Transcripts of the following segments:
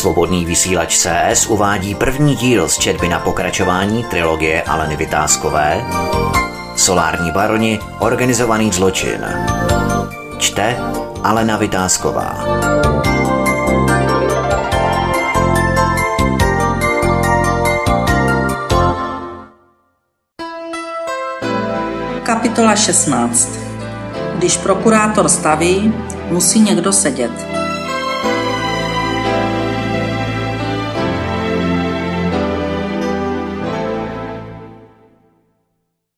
Svobodný vysílač CS uvádí první díl z četby na pokračování trilogie Aleny Vytázkové Solární baroni Organizovaný zločin. Čte Alena Vytázková. Kapitola 16. Když prokurátor staví, musí někdo sedět.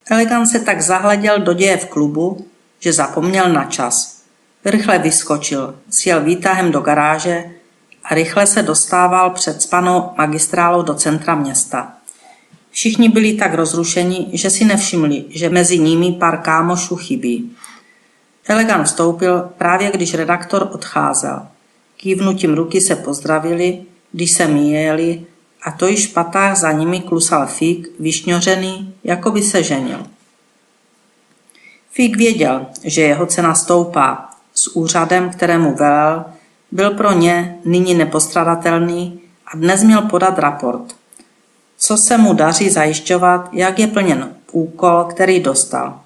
Elegan se tak zahleděl do děje v klubu, že zapomněl na čas. Rychle vyskočil, sjel výtahem do garáže a rychle se dostával před spanou magistrálou do centra města. Všichni byli tak rozrušeni, že si nevšimli, že mezi nimi pár kámošů chybí. Elegan vstoupil právě když redaktor odcházel. Kývnutím ruky se pozdravili, když se míjeli a to již v patách za nimi klusal Fík, vyšňořený, jako by se ženil. Fík věděl, že jeho cena stoupá. S úřadem, kterému velel, byl pro ně nyní nepostradatelný a dnes měl podat raport. Co se mu daří zajišťovat, jak je plněn úkol, který dostal.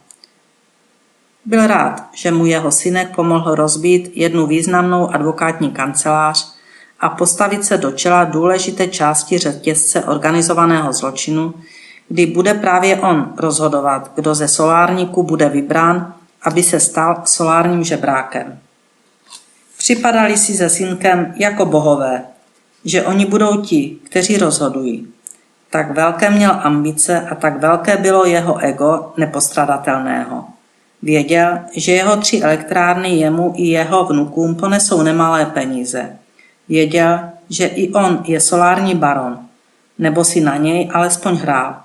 Byl rád, že mu jeho synek pomohl rozbít jednu významnou advokátní kancelář a postavit se do čela důležité části řetězce organizovaného zločinu, kdy bude právě on rozhodovat, kdo ze solárníků bude vybrán, aby se stal solárním žebrákem. Připadali si se synkem jako bohové, že oni budou ti, kteří rozhodují. Tak velké měl ambice a tak velké bylo jeho ego nepostradatelného. Věděl, že jeho tři elektrárny jemu i jeho vnukům ponesou nemalé peníze – Věděl, že i on je solární baron, nebo si na něj alespoň hrál.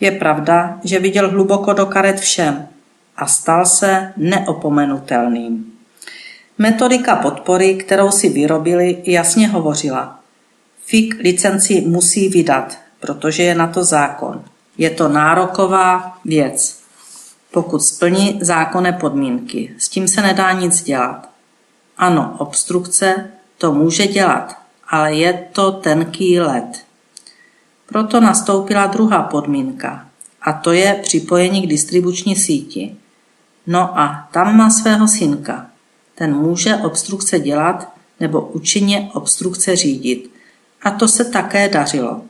Je pravda, že viděl hluboko do karet všem a stal se neopomenutelným. Metodika podpory, kterou si vyrobili, jasně hovořila. FIK licenci musí vydat, protože je na to zákon. Je to nároková věc. Pokud splní zákonné podmínky, s tím se nedá nic dělat. Ano, obstrukce to může dělat, ale je to tenký led. Proto nastoupila druhá podmínka, a to je připojení k distribuční síti. No a tam má svého synka. Ten může obstrukce dělat nebo účinně obstrukce řídit. A to se také dařilo.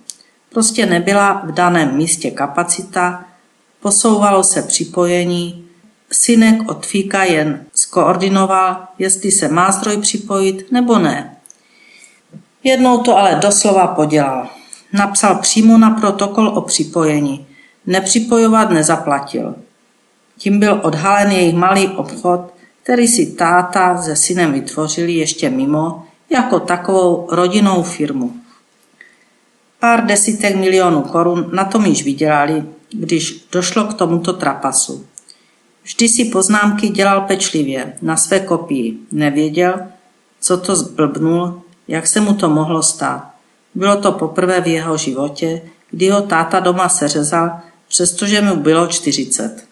Prostě nebyla v daném místě kapacita, posouvalo se připojení, synek od Fíka jen skoordinoval, jestli se má zdroj připojit nebo ne. Jednou to ale doslova podělal. Napsal přímo na protokol o připojení. Nepřipojovat nezaplatil. Tím byl odhalen jejich malý obchod, který si táta se synem vytvořili ještě mimo, jako takovou rodinnou firmu. Pár desítek milionů korun na tom již vydělali, když došlo k tomuto trapasu. Vždy si poznámky dělal pečlivě, na své kopii. Nevěděl, co to zblbnul, jak se mu to mohlo stát. Bylo to poprvé v jeho životě, kdy ho táta doma seřezal, přestože mu bylo 40.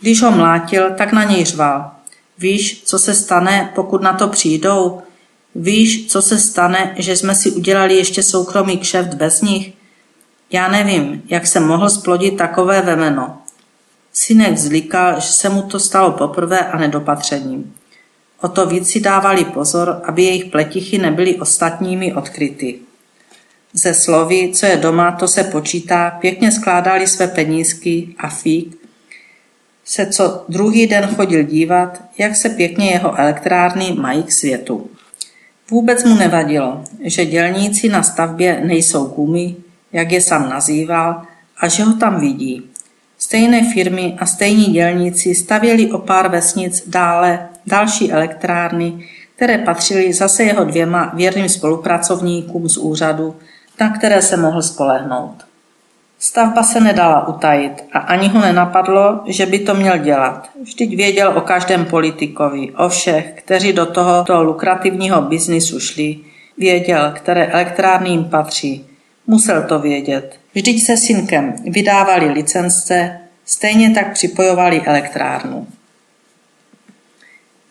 Když ho mlátil, tak na něj řval. Víš, co se stane, pokud na to přijdou? Víš, co se stane, že jsme si udělali ještě soukromý kšeft bez nich? Já nevím, jak jsem mohl splodit takové vemeno. Synek zlikal, že se mu to stalo poprvé a nedopatřením. O to víc si dávali pozor, aby jejich pletichy nebyly ostatními odkryty. Ze slovy, co je doma, to se počítá, pěkně skládali své penízky a fík se co druhý den chodil dívat, jak se pěkně jeho elektrárny mají k světu. Vůbec mu nevadilo, že dělníci na stavbě nejsou gumy, jak je sám nazýval, a že ho tam vidí. Stejné firmy a stejní dělníci stavěli o pár vesnic dále další elektrárny, které patřily zase jeho dvěma věrným spolupracovníkům z úřadu, na které se mohl spolehnout. Stavba se nedala utajit a ani ho nenapadlo, že by to měl dělat. Vždyť věděl o každém politikovi, o všech, kteří do tohoto lukrativního biznisu šli. Věděl, které elektrárny jim patří. Musel to vědět. Vždyť se synkem vydávali licence, stejně tak připojovali elektrárnu.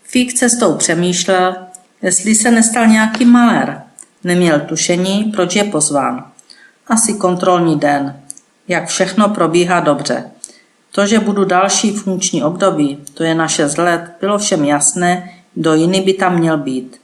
Fík cestou přemýšlel, jestli se nestal nějaký malér. Neměl tušení, proč je pozván. Asi kontrolní den. Jak všechno probíhá dobře. To, že budu další funkční období, to je na 6 let, bylo všem jasné, kdo jiný by tam měl být.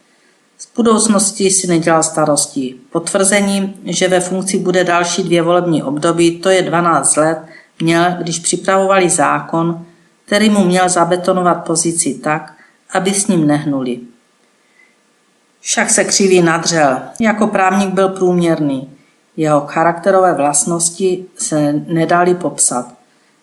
Z budoucnosti si nedělal starostí. Potvrzení, že ve funkci bude další dvě volební období, to je 12 let, měl, když připravovali zákon, který mu měl zabetonovat pozici tak, aby s ním nehnuli. Však se křivý nadřel. Jako právník byl průměrný. Jeho charakterové vlastnosti se nedali popsat.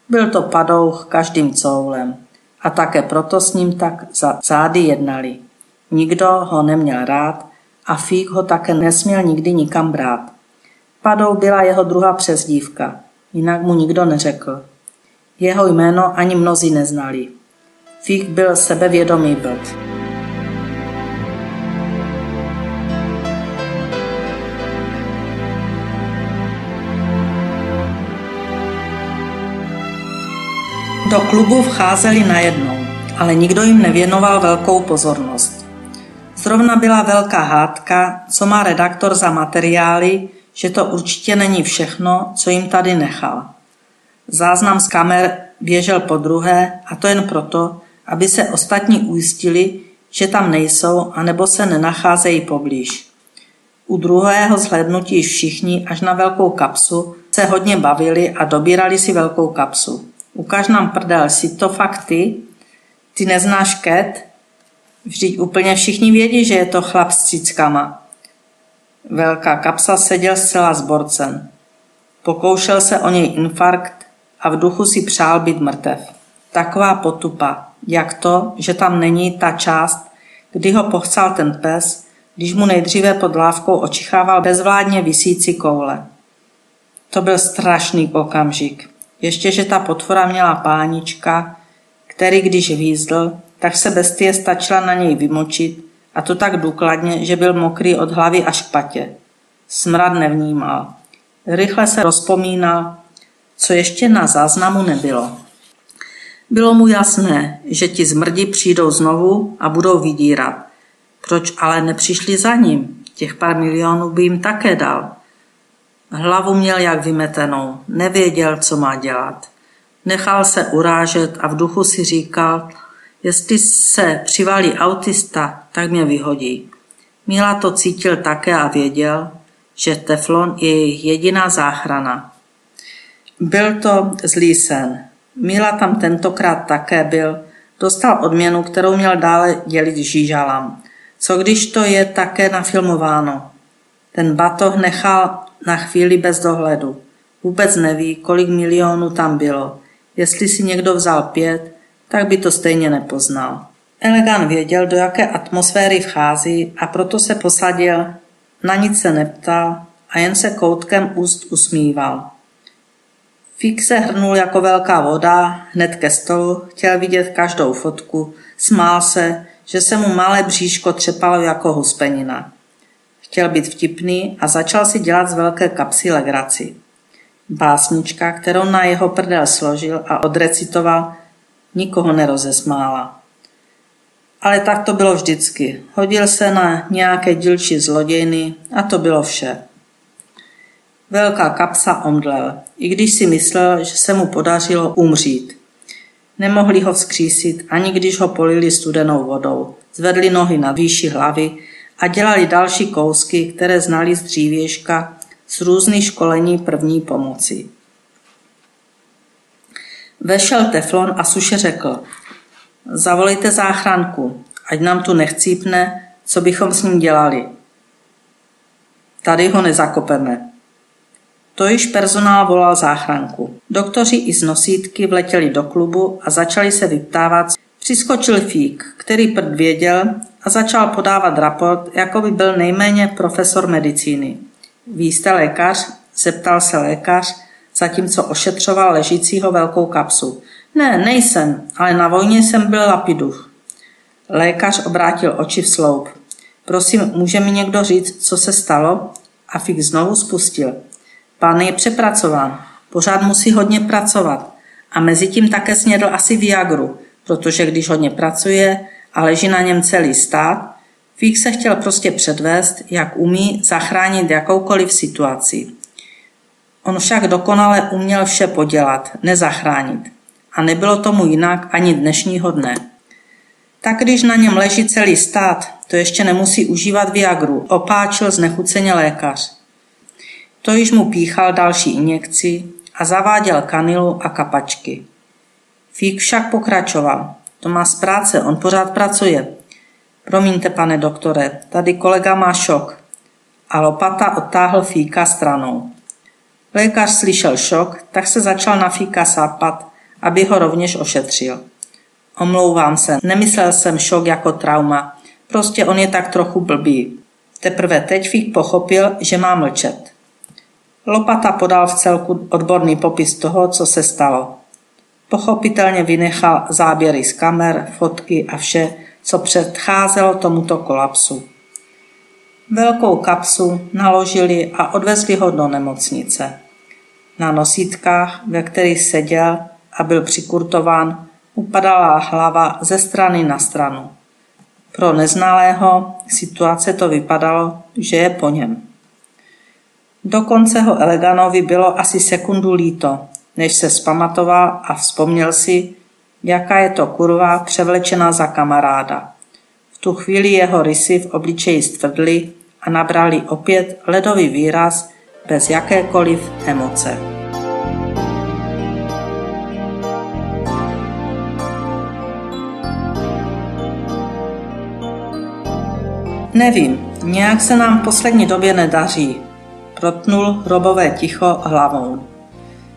Byl to padouch každým coulem. A také proto s ním tak za zády jednali. Nikdo ho neměl rád a Fík ho také nesměl nikdy nikam brát. Padou byla jeho druhá přezdívka, jinak mu nikdo neřekl. Jeho jméno ani mnozí neznali. Fík byl sebevědomý blb. Do klubu vcházeli najednou, ale nikdo jim nevěnoval velkou pozornost. Zrovna byla velká hádka, co má redaktor za materiály, že to určitě není všechno, co jim tady nechal. Záznam z kamer běžel po druhé a to jen proto, aby se ostatní ujistili, že tam nejsou anebo se nenacházejí poblíž. U druhého zhlednutí všichni až na velkou kapsu se hodně bavili a dobírali si velkou kapsu. Ukaž nám prdel, si to fakt ty? Ty neznáš ket? Vždyť úplně všichni vědí, že je to chlap s cíckama. Velká kapsa seděl zcela zborcen. Pokoušel se o něj infarkt a v duchu si přál být mrtev. Taková potupa, jak to, že tam není ta část, kdy ho pochcal ten pes, když mu nejdříve pod lávkou očichával bezvládně visící koule. To byl strašný okamžik. Ještě, že ta potvora měla pánička, který když výzdl, tak se bestie stačila na něj vymočit a to tak důkladně, že byl mokrý od hlavy až k patě. Smrad nevnímal. Rychle se rozpomínal, co ještě na záznamu nebylo. Bylo mu jasné, že ti zmrdi přijdou znovu a budou vydírat. Proč ale nepřišli za ním? Těch pár milionů by jim také dal. Hlavu měl jak vymetenou, nevěděl, co má dělat. Nechal se urážet a v duchu si říkal, jestli se přivalí autista, tak mě vyhodí. Míla to cítil také a věděl, že teflon je jejich jediná záchrana. Byl to zlý sen. Míla tam tentokrát také byl. Dostal odměnu, kterou měl dále dělit žížalám. Co když to je také nafilmováno? Ten batoh nechal na chvíli bez dohledu. Vůbec neví, kolik milionů tam bylo. Jestli si někdo vzal pět, tak by to stejně nepoznal. Elegan věděl, do jaké atmosféry vchází a proto se posadil, na nic se neptal a jen se koutkem úst usmíval. Fik se hrnul jako velká voda hned ke stolu, chtěl vidět každou fotku, smál se, že se mu malé bříško třepalo jako huspenina. Chtěl být vtipný a začal si dělat z velké kapsy legraci. Básnička, kterou na jeho prdel složil a odrecitoval, nikoho nerozesmála. Ale tak to bylo vždycky. Hodil se na nějaké dílčí zlodějny a to bylo vše. Velká kapsa omdlel, i když si myslel, že se mu podařilo umřít. Nemohli ho vzkřísit, ani když ho polili studenou vodou. Zvedli nohy na výši hlavy a dělali další kousky, které znali z dřívěžka z různých školení první pomoci. Vešel Teflon a suše řekl, zavolejte záchranku, ať nám tu nechcípne, co bychom s ním dělali. Tady ho nezakopeme. To již personál volal záchranku. Doktoři i z nosítky vletěli do klubu a začali se vyptávat. Přiskočil Fík, který prd věděl a začal podávat raport, jako by byl nejméně profesor medicíny. Ví jste lékař? Zeptal se lékař, zatímco ošetřoval ležícího velkou kapsu. Ne, nejsem, ale na vojně jsem byl lapiduch. Lékař obrátil oči v sloup. Prosím, může mi někdo říct, co se stalo? A Fik znovu spustil. Pán je přepracován, pořád musí hodně pracovat. A mezi tím také snědl asi Viagru, protože když hodně pracuje a leží na něm celý stát, Fík se chtěl prostě předvést, jak umí zachránit jakoukoliv situaci. On však dokonale uměl vše podělat, nezachránit. A nebylo tomu jinak ani dnešního dne. Tak když na něm leží celý stát, to ještě nemusí užívat Viagru, opáčil znechuceně lékař. To již mu píchal další injekci a zaváděl kanilu a kapačky. Fík však pokračoval. To má z práce, on pořád pracuje. Promiňte, pane doktore, tady kolega má šok. A lopata odtáhl Fíka stranou. Lékař slyšel šok, tak se začal na Fíka sápat, aby ho rovněž ošetřil. Omlouvám se, nemyslel jsem šok jako trauma. Prostě on je tak trochu blbý. Teprve teď Fík pochopil, že má mlčet. Lopata podal v celku odborný popis toho, co se stalo. Pochopitelně vynechal záběry z kamer, fotky a vše, co předcházelo tomuto kolapsu. Velkou kapsu naložili a odvezli ho do nemocnice. Na nosítkách, ve kterých seděl a byl přikurtován, upadala hlava ze strany na stranu. Pro neznalého situace to vypadalo, že je po něm. Dokonce ho Eleganovi bylo asi sekundu líto, než se zpamatoval a vzpomněl si, jaká je to kurva převlečená za kamaráda. V tu chvíli jeho rysy v obličeji stvrdly a nabrali opět ledový výraz bez jakékoliv emoce. Nevím, nějak se nám v poslední době nedaří, protnul hrobové ticho hlavou.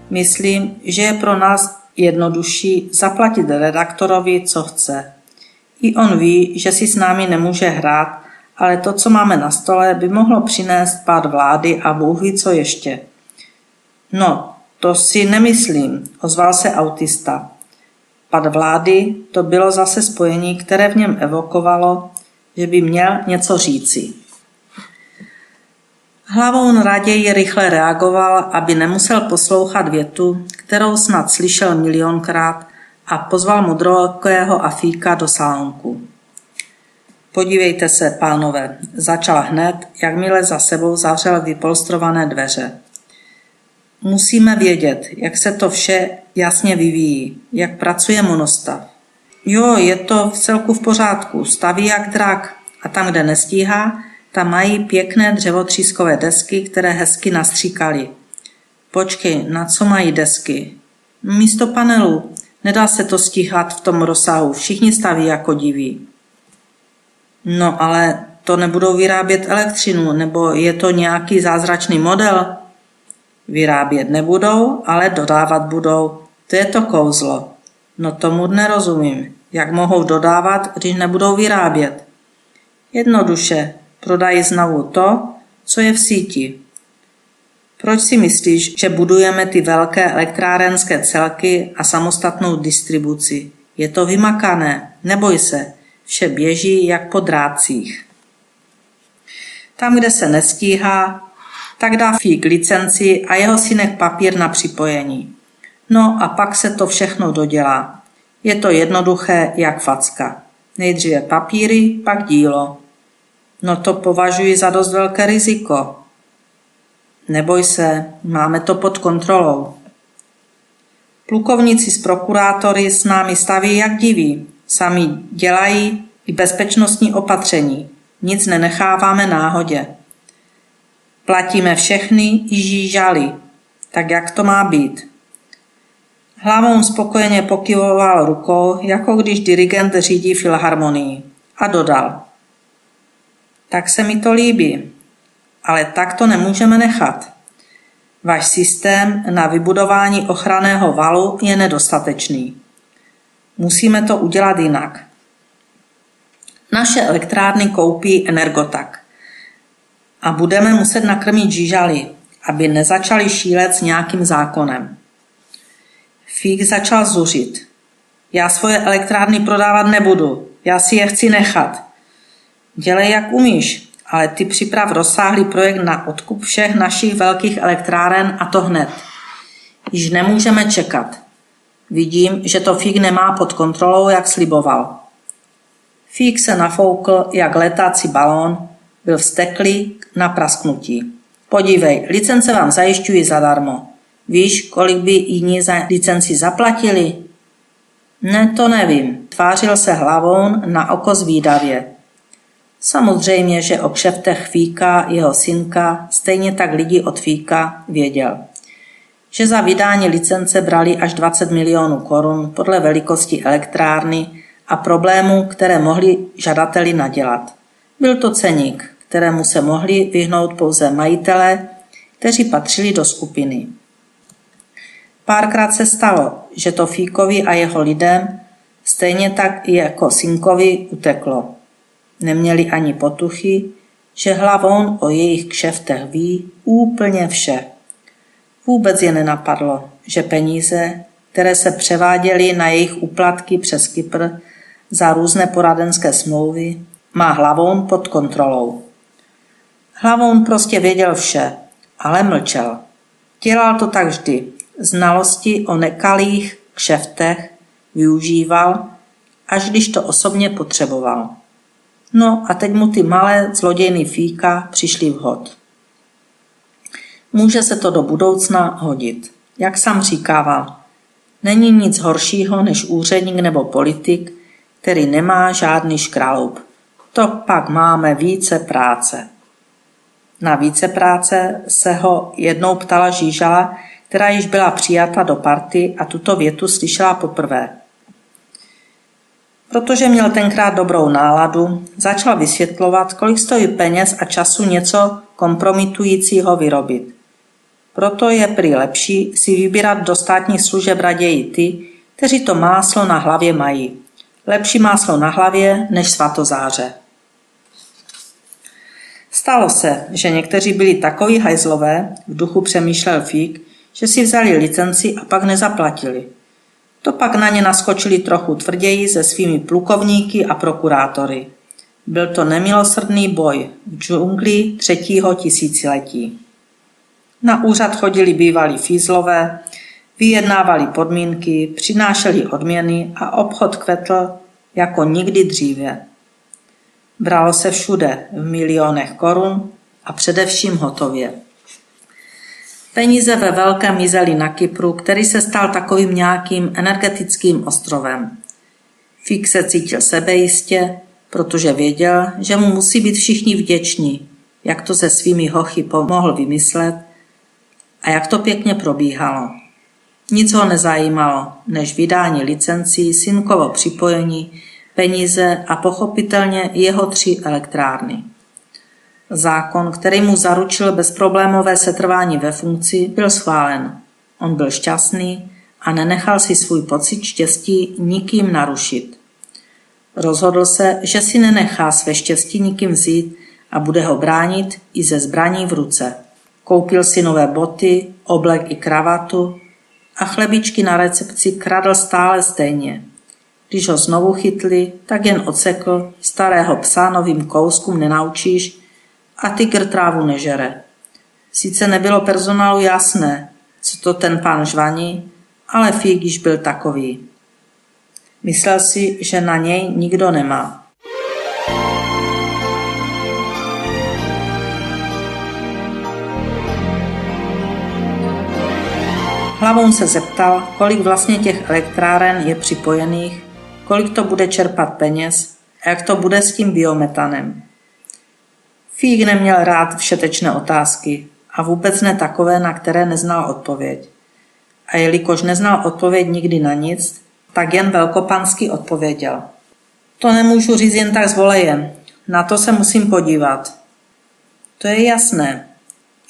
Myslím, že je pro nás jednodušší zaplatit redaktorovi, co chce. I on ví, že si s námi nemůže hrát, ale to, co máme na stole, by mohlo přinést pád vlády a Bůh ví, co ještě. No, to si nemyslím, ozval se autista. Pad vlády to bylo zase spojení, které v něm evokovalo, že by měl něco říci. Hlavou raději rychle reagoval, aby nemusel poslouchat větu, kterou snad slyšel milionkrát a pozval modrokého Afíka do salonku. Podívejte se, pánové, začal hned, jakmile za sebou zavřel vypolstrované dveře. Musíme vědět, jak se to vše jasně vyvíjí, jak pracuje monostav. Jo, je to v celku v pořádku, staví jak drak a tam, kde nestíhá, tam mají pěkné dřevotřískové desky, které hezky nastříkali. Počkej, na co mají desky? Místo panelu. Nedá se to stíhat v tom rozsahu. Všichni staví jako diví. No ale to nebudou vyrábět elektřinu, nebo je to nějaký zázračný model? Vyrábět nebudou, ale dodávat budou. To je to kouzlo. No tomu nerozumím. Jak mohou dodávat, když nebudou vyrábět? Jednoduše, prodají znovu to, co je v síti. Proč si myslíš, že budujeme ty velké elektrárenské celky a samostatnou distribuci? Je to vymakané, neboj se, vše běží jak po drácích. Tam, kde se nestíhá, tak dá fík licenci a jeho synek papír na připojení. No a pak se to všechno dodělá. Je to jednoduché jak facka. Nejdříve papíry, pak dílo. No to považuji za dost velké riziko. Neboj se, máme to pod kontrolou. Plukovníci z prokurátory s námi staví jak diví. Sami dělají i bezpečnostní opatření. Nic nenecháváme náhodě. Platíme všechny i žížaly. Tak jak to má být? Hlavou spokojeně pokyvoval rukou, jako když dirigent řídí filharmonii. A dodal. Tak se mi to líbí. Ale tak to nemůžeme nechat. Váš systém na vybudování ochranného valu je nedostatečný. Musíme to udělat jinak. Naše elektrárny koupí Energotak a budeme muset nakrmit žížaly, aby nezačali šílet s nějakým zákonem. Fík začal zuřit. Já svoje elektrárny prodávat nebudu, já si je chci nechat. Dělej, jak umíš, ale ty připrav rozsáhlý projekt na odkup všech našich velkých elektráren a to hned. Již nemůžeme čekat. Vidím, že to Fík nemá pod kontrolou, jak sliboval. Fík se nafoukl jak letácí balón, byl vsteklý na prasknutí. Podívej, licence vám zajišťují zadarmo. Víš, kolik by jiní za licenci zaplatili? Ne, to nevím. Tvářil se hlavou na oko zvídavě. Samozřejmě, že o kšeftech Fíka, jeho synka, stejně tak lidi od Fíka věděl. Že za vydání licence brali až 20 milionů korun podle velikosti elektrárny a problémů, které mohli žadateli nadělat. Byl to ceník, kterému se mohli vyhnout pouze majitelé, kteří patřili do skupiny. Párkrát se stalo, že to Fíkovi a jeho lidem, stejně tak i jako synkovi, uteklo. Neměli ani potuchy, že hlavou o jejich kšeftech ví úplně vše. Vůbec je nenapadlo, že peníze, které se převáděly na jejich úplatky přes Kypr za různé poradenské smlouvy, má hlavou pod kontrolou. Hlavou prostě věděl vše, ale mlčel. Dělal to tak vždy. Znalosti o nekalých kšeftech využíval, až když to osobně potřeboval. No a teď mu ty malé zlodějny fíka přišly vhod. Může se to do budoucna hodit. Jak sám říkával, není nic horšího než úředník nebo politik, který nemá žádný škraloup. To pak máme více práce. Na více práce se ho jednou ptala Žížala, která již byla přijata do party a tuto větu slyšela poprvé. Protože měl tenkrát dobrou náladu, začal vysvětlovat, kolik stojí peněz a času něco kompromitujícího vyrobit. Proto je prý lepší si vybírat do státních služeb raději ty, kteří to máslo na hlavě mají. Lepší máslo na hlavě než svatozáře. Stalo se, že někteří byli takový hajzlové, v duchu přemýšlel Fík, že si vzali licenci a pak nezaplatili. To pak na ně naskočili trochu tvrději se svými plukovníky a prokurátory. Byl to nemilosrdný boj v džungli třetího tisíciletí. Na úřad chodili bývalí fízlové, vyjednávali podmínky, přinášeli odměny a obchod kvetl jako nikdy dříve. Bralo se všude v milionech korun a především hotově. Peníze ve velkém mizely na Kypru, který se stal takovým nějakým energetickým ostrovem. Fik se cítil sebejistě, protože věděl, že mu musí být všichni vděční, jak to se svými hochy pomohl vymyslet a jak to pěkně probíhalo. Nic ho nezajímalo, než vydání licencí, synkovo připojení, peníze a pochopitelně jeho tři elektrárny. Zákon, který mu zaručil bezproblémové setrvání ve funkci, byl schválen. On byl šťastný a nenechal si svůj pocit štěstí nikým narušit. Rozhodl se, že si nenechá své štěstí nikým vzít a bude ho bránit i ze zbraní v ruce. Koupil si nové boty, oblek i kravatu a chlebičky na recepci kradl stále stejně. Když ho znovu chytli, tak jen odsekl, starého psa novým kouskům nenaučíš a tygr trávu nežere. Sice nebylo personálu jasné, co to ten pán žvaní, ale Fík již byl takový. Myslel si, že na něj nikdo nemá. Hlavou se zeptal, kolik vlastně těch elektráren je připojených, kolik to bude čerpat peněz a jak to bude s tím biometanem. Fík neměl rád všetečné otázky a vůbec ne takové, na které neznal odpověď. A jelikož neznal odpověď nikdy na nic, tak jen velkopansky odpověděl. To nemůžu říct jen tak s volejem. Na to se musím podívat. To je jasné,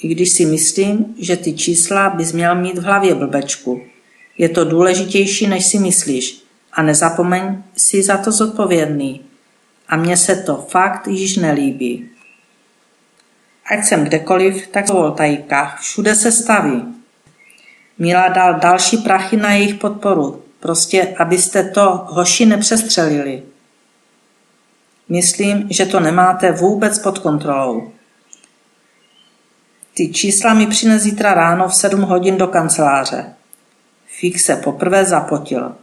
i když si myslím, že ty čísla bys měl mít v hlavě blbečku. Je to důležitější, než si myslíš. A nezapomeň si za to zodpovědný. A mně se to fakt již nelíbí. Ať jsem kdekoliv, tak v voltajkách. Všude se staví. Míla dal další prachy na jejich podporu. Prostě, abyste to hoši nepřestřelili. Myslím, že to nemáte vůbec pod kontrolou. Ty čísla mi přines zítra ráno v sedm hodin do kanceláře. Fík se poprvé zapotil.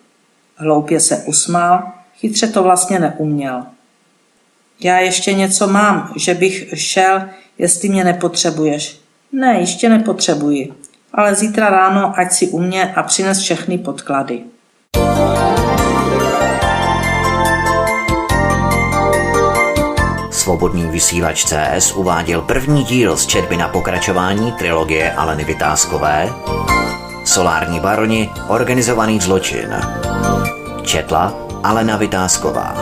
Hloupě se usmál, chytře to vlastně neuměl. Já ještě něco mám, že bych šel, jestli mě nepotřebuješ. Ne, ještě nepotřebuji. Ale zítra ráno ať si u mě a přines všechny podklady. Svobodný vysílač CS uváděl první díl z četby na pokračování trilogie Aleny Vytázkové Solární baroni, organizovaný zločin. Četla Alena Vytázková.